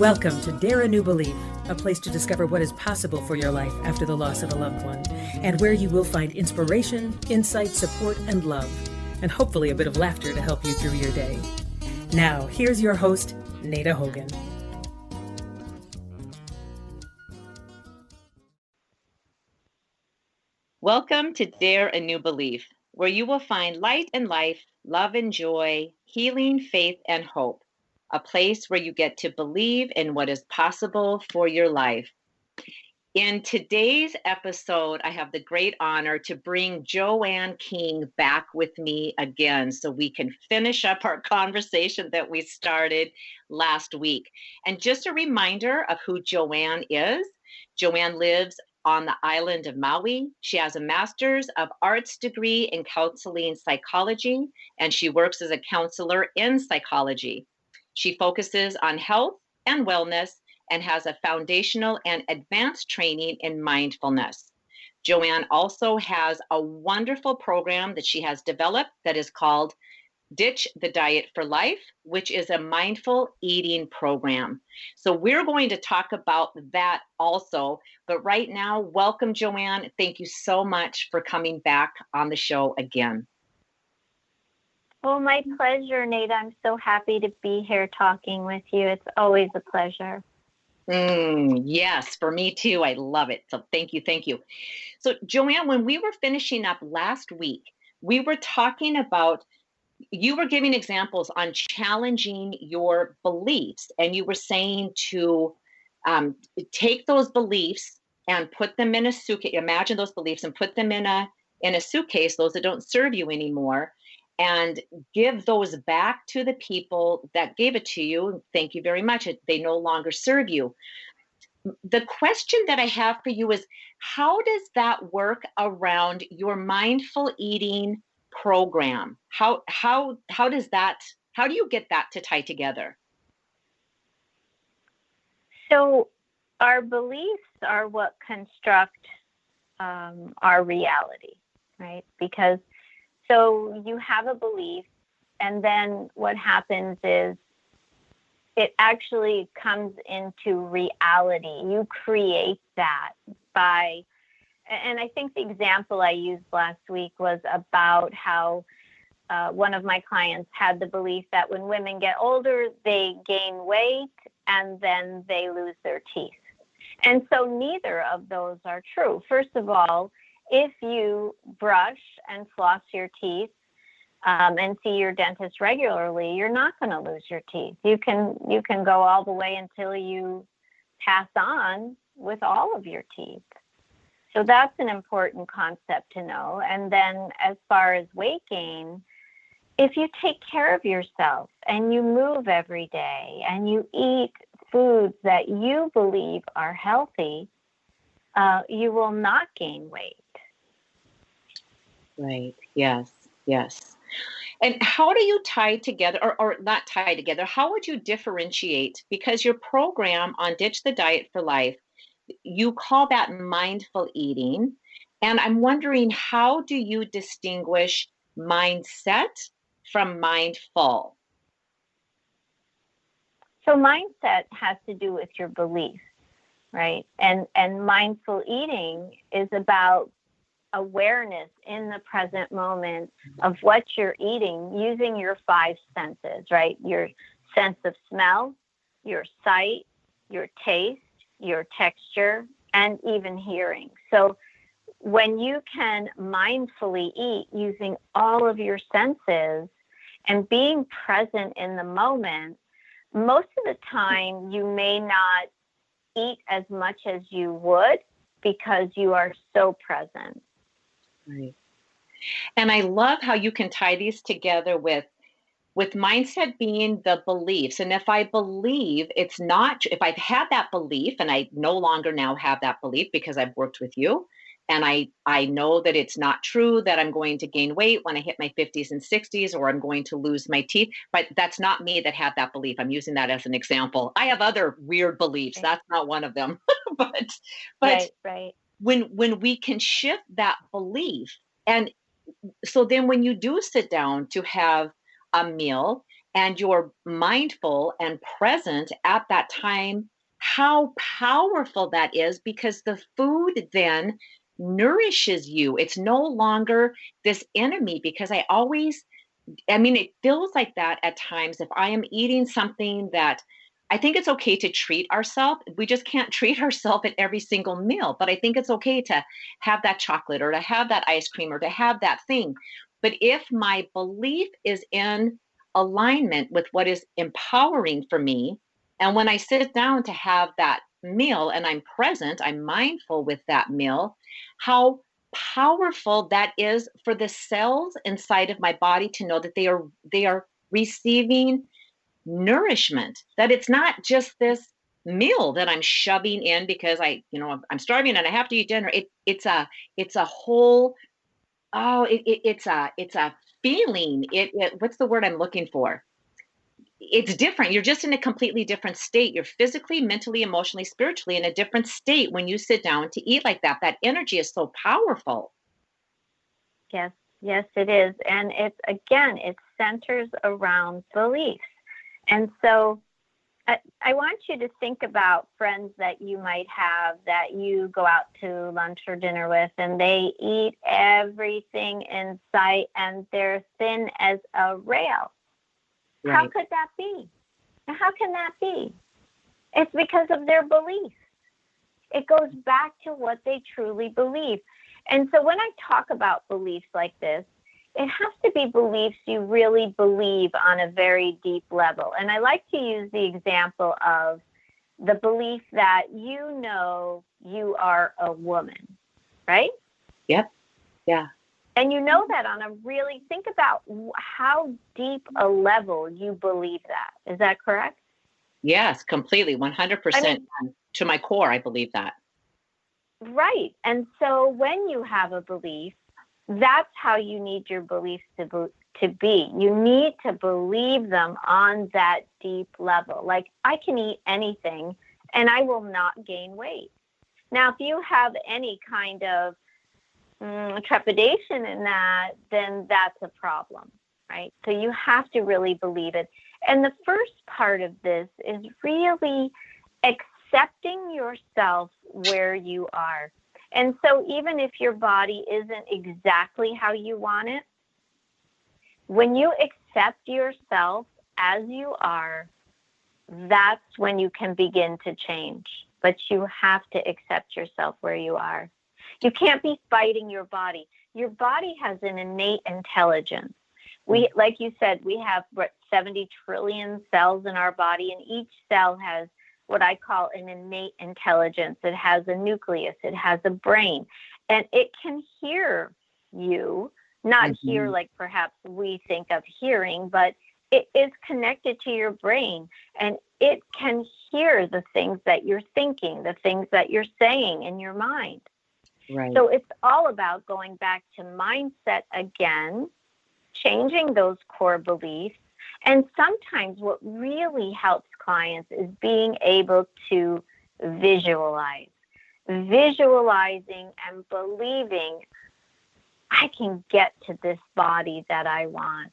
Welcome to Dare a New Belief, a place to discover what is possible for your life after the loss of a loved one, and where you will find inspiration, insight, support, and love, and hopefully a bit of laughter to help you through your day. Now, here's your host, Nada Hogan. Welcome to Dare a New Belief, where you will find light and life, love and joy, healing, faith, and hope a place where you get to believe in what is possible for your life. In today's episode, I have the great honor to bring Joanne King back with me again so we can finish up our conversation that we started last week. And just a reminder of who Joanne is Joanne lives on the island of Maui. She has a master's of arts degree in counseling psychology, and she works as a counselor in psychology. She focuses on health and wellness and has a foundational and advanced training in mindfulness. Joanne also has a wonderful program that she has developed that is called Ditch the Diet for Life, which is a mindful eating program. So, we're going to talk about that also. But right now, welcome, Joanne. Thank you so much for coming back on the show again. Oh, my pleasure, Nate. I'm so happy to be here talking with you. It's always a pleasure. Mm, yes, for me too. I love it. So thank you. Thank you. So, Joanne, when we were finishing up last week, we were talking about you were giving examples on challenging your beliefs, and you were saying to um, take those beliefs and put them in a suitcase. Imagine those beliefs and put them in a in a suitcase, those that don't serve you anymore, and give those back to the people that gave it to you. Thank you very much. They no longer serve you. The question that I have for you is how does that work around your mindful eating program? How how how does that how do you get that to tie together? So our beliefs are what construct um, our reality, right? Because so you have a belief, and then what happens is it actually comes into reality. You create that by, and I think the example I used last week was about how uh, one of my clients had the belief that when women get older, they gain weight and then they lose their teeth. And so neither of those are true. First of all, if you brush and floss your teeth um, and see your dentist regularly, you're not going to lose your teeth. You can you can go all the way until you pass on with all of your teeth. So that's an important concept to know. And then as far as weight gain, if you take care of yourself and you move every day and you eat foods that you believe are healthy, uh, you will not gain weight. Right. Yes. Yes. And how do you tie together, or, or not tie together? How would you differentiate? Because your program on Ditch the Diet for Life, you call that mindful eating. And I'm wondering, how do you distinguish mindset from mindful? So mindset has to do with your beliefs, right? And and mindful eating is about awareness in the present moment of what you're eating using your five senses, right? Your sense of smell, your sight, your taste, your texture, and even hearing. So when you can mindfully eat using all of your senses and being present in the moment, most of the time you may not eat as much as you would because you are so present. Right. And I love how you can tie these together with with mindset being the beliefs. And if I believe it's not if I've had that belief and I no longer now have that belief because I've worked with you and I I know that it's not true that I'm going to gain weight when I hit my 50s and 60s or I'm going to lose my teeth, but that's not me that had that belief. I'm using that as an example. I have other weird beliefs. Right. That's not one of them. but but right, right when when we can shift that belief and so then when you do sit down to have a meal and you're mindful and present at that time, how powerful that is because the food then nourishes you. It's no longer this enemy because I always, I mean, it feels like that at times if I am eating something that I think it's okay to treat ourselves. We just can't treat ourselves at every single meal, but I think it's okay to have that chocolate or to have that ice cream or to have that thing. But if my belief is in alignment with what is empowering for me, and when I sit down to have that meal and I'm present, I'm mindful with that meal, how powerful that is for the cells inside of my body to know that they are they are receiving nourishment that it's not just this meal that i'm shoving in because i you know i'm starving and i have to eat dinner. It, it's a it's a whole oh it, it, it's a it's a feeling. It, it what's the word i'm looking for? It's different. You're just in a completely different state. You're physically mentally emotionally spiritually in a different state when you sit down to eat like that. That energy is so powerful. Yes yes it is. And it's again it centers around beliefs and so I, I want you to think about friends that you might have that you go out to lunch or dinner with, and they eat everything in sight and they're thin as a rail. Right. How could that be? How can that be? It's because of their beliefs. It goes back to what they truly believe. And so when I talk about beliefs like this, it has to be beliefs you really believe on a very deep level. And I like to use the example of the belief that you know you are a woman, right? Yep. Yeah. And you know that on a really, think about how deep a level you believe that. Is that correct? Yes, completely. 100% I mean, to my core, I believe that. Right. And so when you have a belief, that's how you need your beliefs to be, to be. You need to believe them on that deep level. Like I can eat anything and I will not gain weight. Now, if you have any kind of mm, trepidation in that, then that's a problem, right? So you have to really believe it. And the first part of this is really accepting yourself where you are. And so, even if your body isn't exactly how you want it, when you accept yourself as you are, that's when you can begin to change. But you have to accept yourself where you are. You can't be fighting your body. Your body has an innate intelligence. We, mm. like you said, we have what 70 trillion cells in our body, and each cell has what I call an innate intelligence. It has a nucleus, it has a brain, and it can hear you, not mm-hmm. hear like perhaps we think of hearing, but it is connected to your brain and it can hear the things that you're thinking, the things that you're saying in your mind. Right. So it's all about going back to mindset again, changing those core beliefs. And sometimes what really helps clients is being able to visualize, visualizing and believing I can get to this body that I want.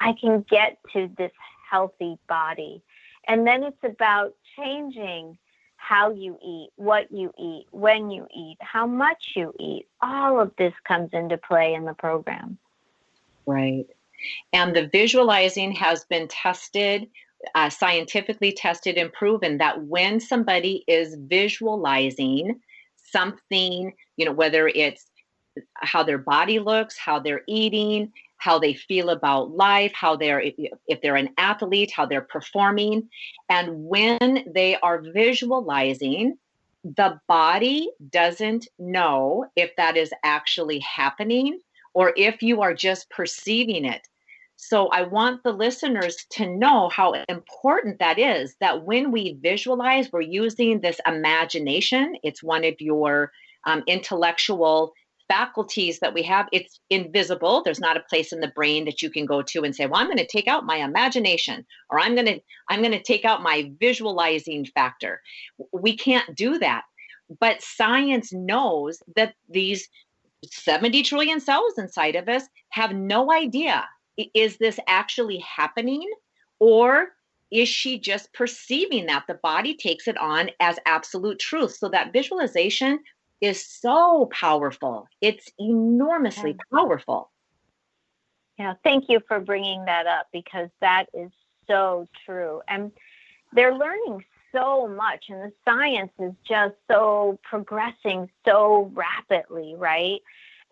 I can get to this healthy body. And then it's about changing how you eat, what you eat, when you eat, how much you eat. All of this comes into play in the program. Right. And the visualizing has been tested uh, scientifically tested and proven that when somebody is visualizing something, you know, whether it's how their body looks, how they're eating, how they feel about life, how they're, if they're an athlete, how they're performing. And when they are visualizing, the body doesn't know if that is actually happening or if you are just perceiving it. So I want the listeners to know how important that is that when we visualize, we're using this imagination. It's one of your um, intellectual faculties that we have. It's invisible. There's not a place in the brain that you can go to and say, "Well, I'm going to take out my imagination or I'm going to I'm going to take out my visualizing factor." We can't do that. But science knows that these 70 trillion cells inside of us have no idea is this actually happening Or is she just perceiving that the body takes it on as absolute truth? So that visualization is so powerful. It's enormously Yeah. powerful. Yeah, thank you for bringing that up because that is so true. And they're learning so much, and the science is just so progressing so rapidly, right?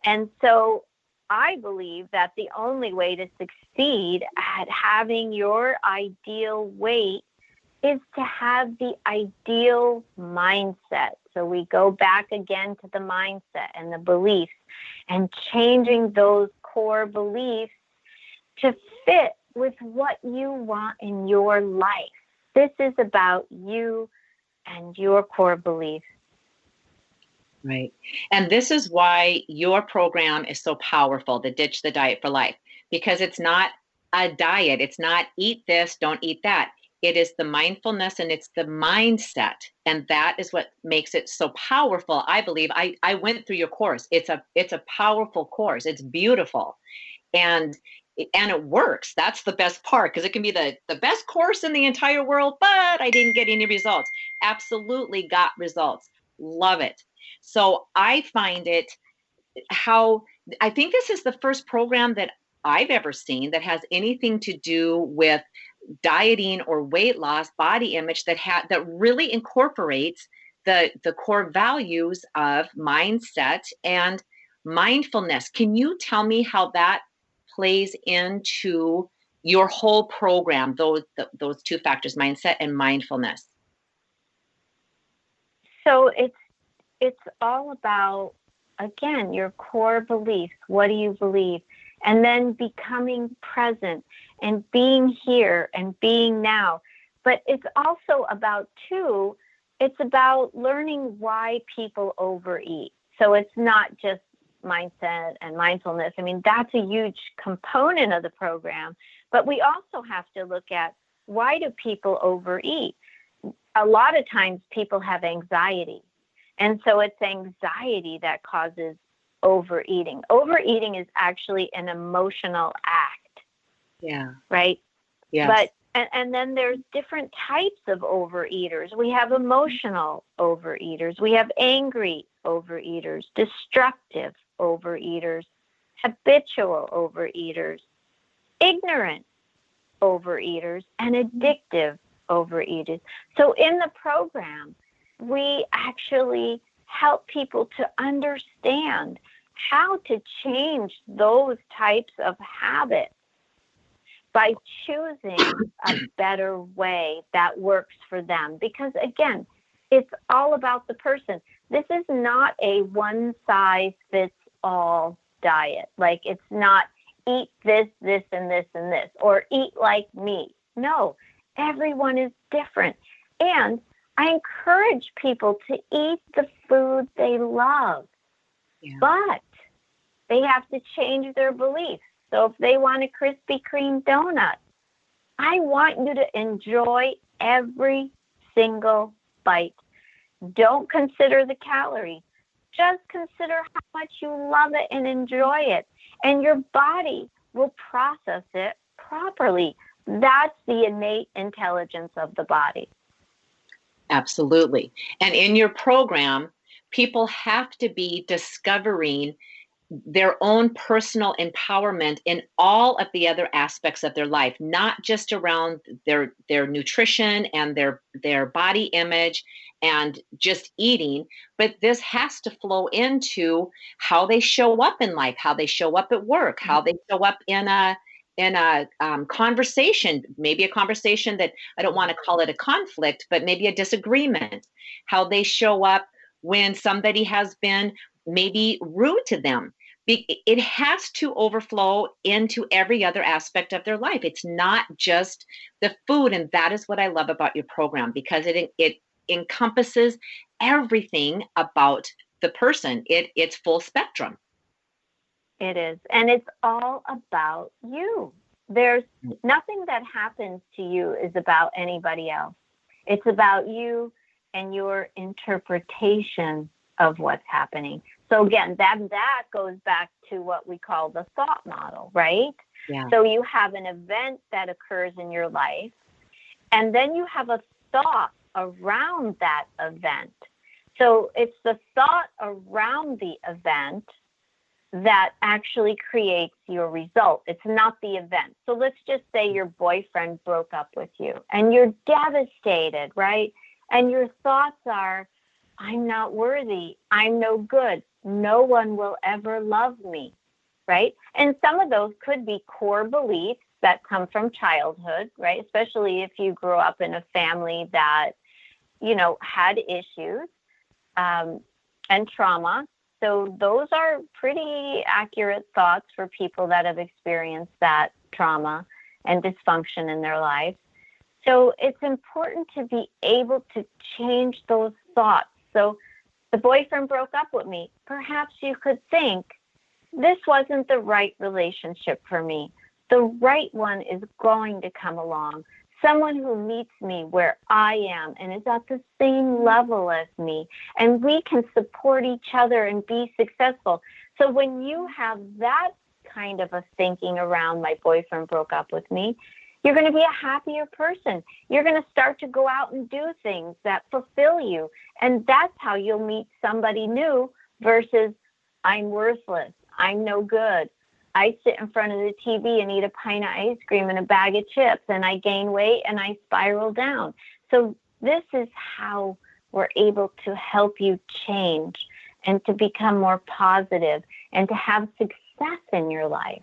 And so I believe that the only way to succeed at having your ideal weight is to have the ideal mindset. So we go back again to the mindset and the beliefs and changing those core beliefs to fit with what you want in your life. This is about you and your core beliefs. Right. And this is why your program is so powerful, the Ditch the Diet for Life, because it's not a diet. It's not eat this, don't eat that. It is the mindfulness and it's the mindset. And that is what makes it so powerful. I believe I, I went through your course. It's a it's a powerful course. It's beautiful. And and it works. That's the best part because it can be the the best course in the entire world, but I didn't get any results. Absolutely got results. Love it. So I find it how I think this is the first program that I've ever seen that has anything to do with dieting or weight loss, body image that ha- that really incorporates the the core values of mindset and mindfulness. Can you tell me how that plays into your whole program? Those th- those two factors, mindset and mindfulness. So it's it's all about again your core beliefs. What do you believe? And then becoming present and being here and being now. But it's also about too, it's about learning why people overeat. So it's not just mindset and mindfulness. I mean, that's a huge component of the program. But we also have to look at why do people overeat? A lot of times people have anxiety. And so it's anxiety that causes overeating. Overeating is actually an emotional act, Yeah. right? Yes. But and, and then there's different types of overeaters. We have emotional overeaters. We have angry overeaters, destructive overeaters, habitual overeaters, ignorant overeaters, and mm-hmm. addictive overeaters. So in the program, we actually help people to understand how to change those types of habits by choosing a better way that works for them. Because again, it's all about the person. This is not a one size fits all diet. Like it's not eat this, this, and this, and this, or eat like me. No, everyone is different. And I encourage people to eat the food they love, Yeah. but they have to change their beliefs. So if they want a Krispy Kreme donut, I want you to enjoy every single bite. Don't consider the calories. Just consider how much you love it and enjoy it. And your body will process it properly. That's the innate intelligence of the body. Absolutely. And in your program, people have to be discovering their own personal empowerment in all of the other aspects of their life not just around their their nutrition and their their body image and just eating but this has to flow into how they show up in life how they show up at work how they show up in a in a um, conversation maybe a conversation that i don't want to call it a conflict but maybe a disagreement how they show up when somebody has been maybe rude to them it has to overflow into every other aspect of their life it's not just the food and that is what i love about your program because it it encompasses everything about the person it it's full spectrum It is. And it's all about you. There's mm. nothing that happens to you is about anybody else. It's about you and your interpretation of what's happening. So again, that that goes back to what we call the thought model, right? Yeah. So you have an event that occurs in your life, and then you have a thought around that event. So it's the thought around the event that actually creates your result. It's not the event. So let's just say your boyfriend broke up with you and you're devastated, right? And your thoughts are, I'm not worthy. I'm no good. No one will ever love me, right? And some of those could be core beliefs that come from childhood, right? Especially if you grew up in a family that, you know, had issues um, and trauma so those are pretty accurate thoughts for people that have experienced that trauma and dysfunction in their life. So it's important to be able to change those thoughts. So the boyfriend broke up with me. Perhaps you could think, this wasn't the right relationship for me. The right one is going to come along someone who meets me where I am and is at the same level as me, and we can support each other and be successful. So when you have that kind of a thinking around my boyfriend broke up with me, you're going to be a happier person. You're going to start to go out and do things that fulfill you. And that's how you'll meet somebody new versus I'm worthless. I'm no good. I sit in front of the TV and eat a pint of ice cream and a bag of chips, and I gain weight and I spiral down. So, this is how we're able to help you change and to become more positive and to have success in your life.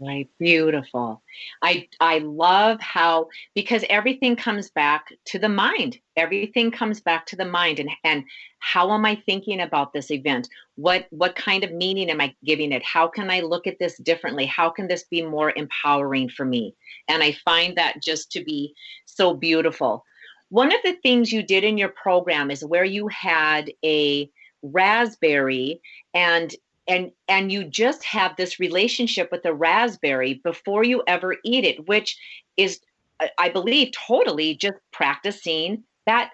Right. Beautiful. I I love how because everything comes back to the mind. Everything comes back to the mind and and how am I thinking about this event? What what kind of meaning am I giving it? How can I look at this differently? How can this be more empowering for me? And I find that just to be so beautiful. One of the things you did in your program is where you had a raspberry and and and you just have this relationship with the raspberry before you ever eat it which is i believe totally just practicing that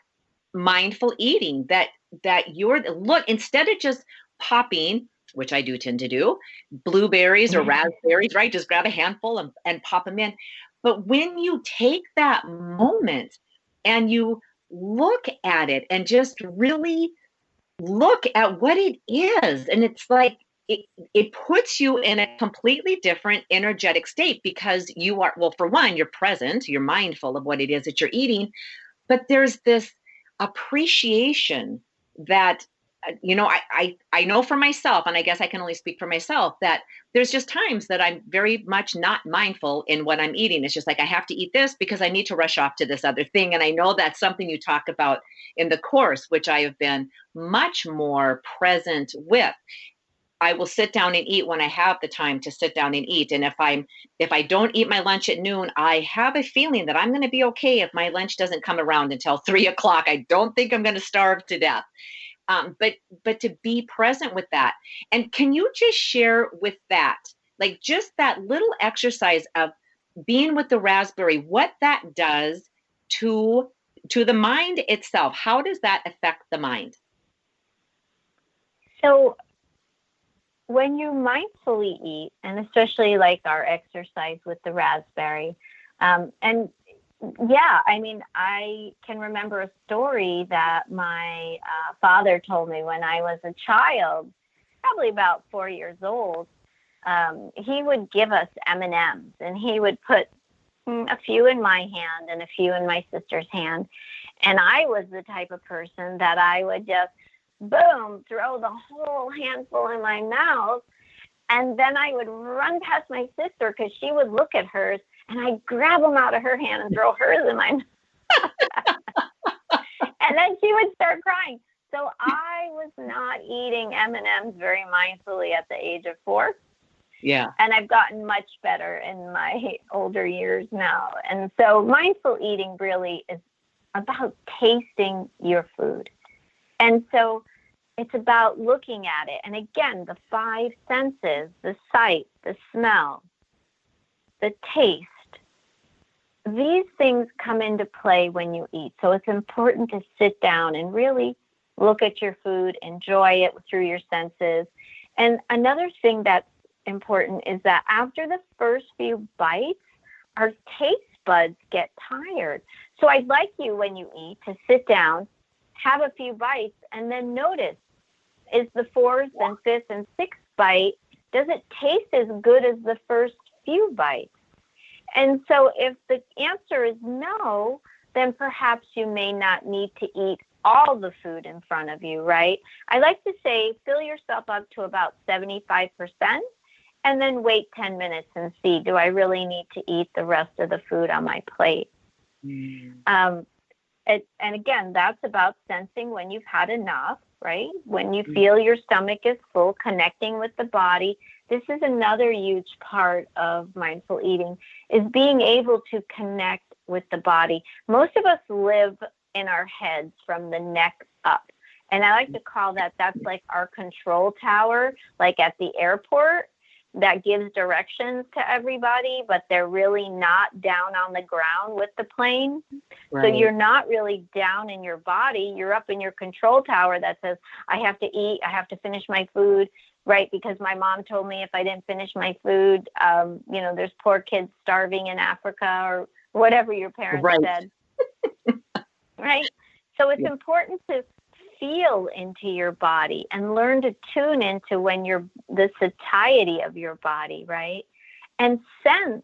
mindful eating that that you're look instead of just popping which i do tend to do blueberries or mm-hmm. raspberries right just grab a handful and, and pop them in but when you take that moment and you look at it and just really look at what it is and it's like it, it puts you in a completely different energetic state because you are well for one you're present you're mindful of what it is that you're eating but there's this appreciation that Uh, you know I, I i know for myself and i guess i can only speak for myself that there's just times that i'm very much not mindful in what i'm eating it's just like i have to eat this because i need to rush off to this other thing and i know that's something you talk about in the course which i have been much more present with I will sit down and eat when I have the time to sit down and eat. And if I'm if I don't eat my lunch at noon, I have a feeling that I'm going to be okay if my lunch doesn't come around until three o'clock. I don't think I'm going to starve to death. Um, but but to be present with that, and can you just share with that, like just that little exercise of being with the raspberry, what that does to to the mind itself? How does that affect the mind? So when you mindfully eat, and especially like our exercise with the raspberry, um, and yeah, I mean, I can remember a story that my uh, father told me when I was a child, probably about four years old. Um, he would give us M and M's, and he would put mm, a few in my hand and a few in my sister's hand. And I was the type of person that I would just boom, throw the whole handful in my mouth. And then I would run past my sister because she would look at hers and I'd grab them out of her hand and throw hers in mine. and then she would start crying. So I was not eating M&Ms very mindfully at the age of four. Yeah. And I've gotten much better in my older years now. And so mindful eating really is about tasting your food. And so it's about looking at it. And again, the five senses the sight, the smell, the taste these things come into play when you eat. So it's important to sit down and really look at your food, enjoy it through your senses. And another thing that's important is that after the first few bites, our taste buds get tired. So I'd like you when you eat to sit down, have a few bites, and then notice is the fourth and fifth and sixth bite, does it taste as good as the first few bites? And so if the answer is no, then perhaps you may not need to eat all the food in front of you, right? I like to say fill yourself up to about 75% and then wait 10 minutes and see do I really need to eat the rest of the food on my plate? Mm. Um, it, and again, that's about sensing when you've had enough, right? When you mm. feel your stomach is full, connecting with the body. This is another huge part of mindful eating is being able to connect with the body. Most of us live in our heads from the neck up. And I like to call that that's like our control tower, like at the airport that gives directions to everybody, but they're really not down on the ground with the plane. Right. So you're not really down in your body. You're up in your control tower that says, I have to eat, I have to finish my food, right? Because my mom told me if I didn't finish my food, um, you know, there's poor kids starving in Africa or whatever your parents right. said. right? So it's yeah. important to feel into your body and learn to tune into when you're the satiety of your body, right? And sense,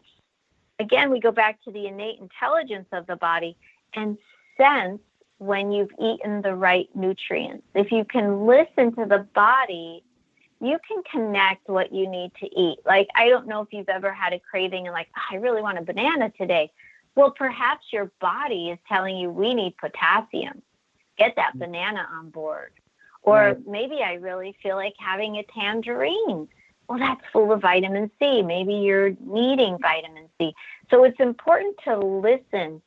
again, we go back to the innate intelligence of the body and sense when you've eaten the right nutrients. If you can listen to the body, you can connect what you need to eat. Like, I don't know if you've ever had a craving and, like, oh, I really want a banana today. Well, perhaps your body is telling you we need potassium get that mm. banana on board. Or right. maybe I really feel like having a tangerine. Well, that's full of vitamin C. Maybe you're needing vitamin C. So it's important to listen,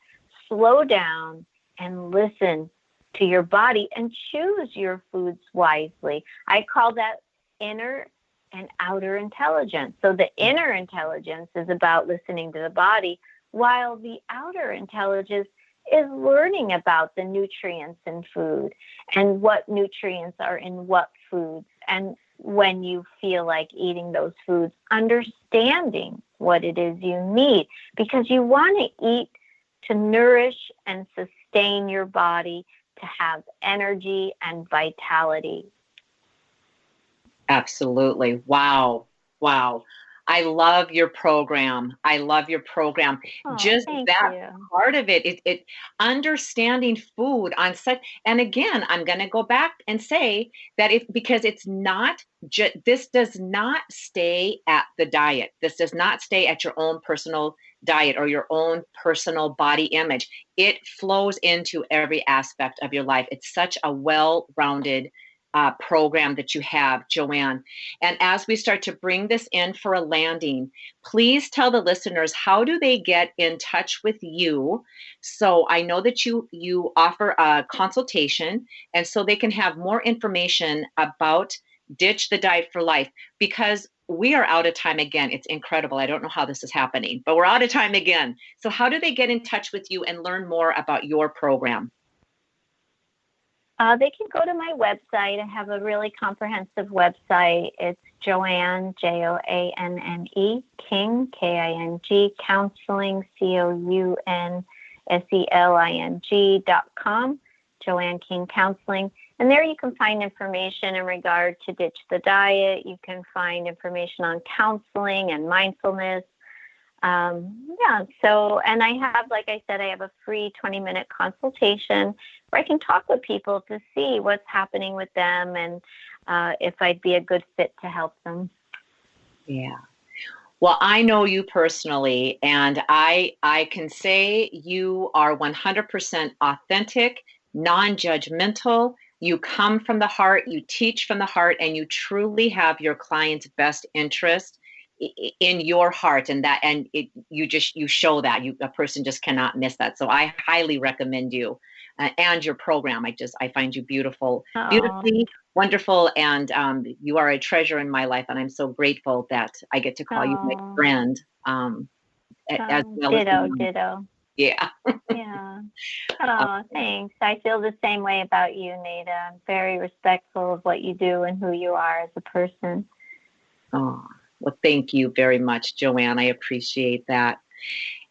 slow down, and listen to your body and choose your foods wisely. I call that inner and outer intelligence. So the inner intelligence is about listening to the body, while the outer intelligence is learning about the nutrients in food and what nutrients are in what foods and when you feel like eating those foods, understanding what it is you need because you want to eat to nourish and sustain your body to have energy and vitality. Absolutely. Wow. Wow. I love your program. I love your program. Oh, Just that you. part of it, it, it understanding food on such. And again, I'm going to go back and say that it because it's not just this does not stay at the diet. This does not stay at your own personal diet or your own personal body image. It flows into every aspect of your life. It's such a well-rounded uh, program that you have, Joanne. And as we start to bring this in for a landing, please tell the listeners how do they get in touch with you. So I know that you you offer a consultation, and so they can have more information about Ditch the Diet for Life because we are out of time again. It's incredible. I don't know how this is happening, but we're out of time again. So how do they get in touch with you and learn more about your program? Uh, they can go to my website. I have a really comprehensive website. It's Joanne, J O A N N E, King, K I N G, counseling, C O U N S E L I N G dot com, Joanne King Counseling. And there you can find information in regard to Ditch the Diet. You can find information on counseling and mindfulness um, yeah, so, and I have, like I said, I have a free 20 minute consultation where I can talk with people to see what's happening with them and uh, if I'd be a good fit to help them. Yeah. Well, I know you personally, and I I can say you are 100% authentic, non-judgmental. You come from the heart, you teach from the heart, and you truly have your client's best interest in your heart and that and it, you just you show that you a person just cannot miss that. So i highly recommend you uh, and your program. I just i find you beautiful Aww. beautifully wonderful and um, you are a treasure in my life and i'm so grateful that i get to call Aww. you my friend um, as well ditto as ditto. Yeah. Yeah. Oh thanks. I feel the same way about you nada. I'm very respectful of what you do and who you are as a person. Oh Well, thank you very much, Joanne. I appreciate that.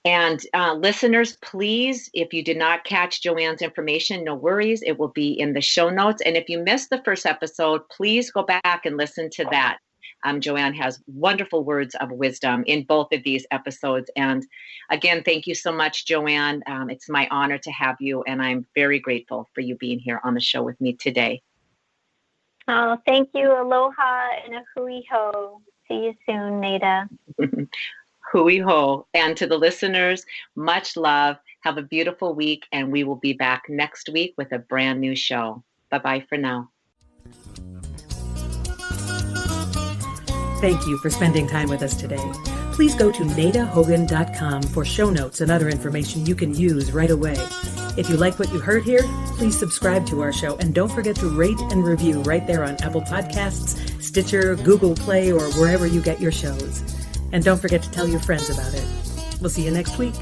And uh, listeners, please, if you did not catch Joanne's information, no worries. It will be in the show notes. And if you missed the first episode, please go back and listen to that. Um, Joanne has wonderful words of wisdom in both of these episodes. And again, thank you so much, Joanne. Um, it's my honor to have you, and I'm very grateful for you being here on the show with me today. Oh, thank you. Aloha and a hui ho. See you soon, Nada. hui ho. And to the listeners, much love. Have a beautiful week, and we will be back next week with a brand new show. Bye bye for now. Thank you for spending time with us today. Please go to nadahogan.com for show notes and other information you can use right away. If you like what you heard here, please subscribe to our show and don't forget to rate and review right there on Apple Podcasts, Stitcher, Google Play, or wherever you get your shows. And don't forget to tell your friends about it. We'll see you next week.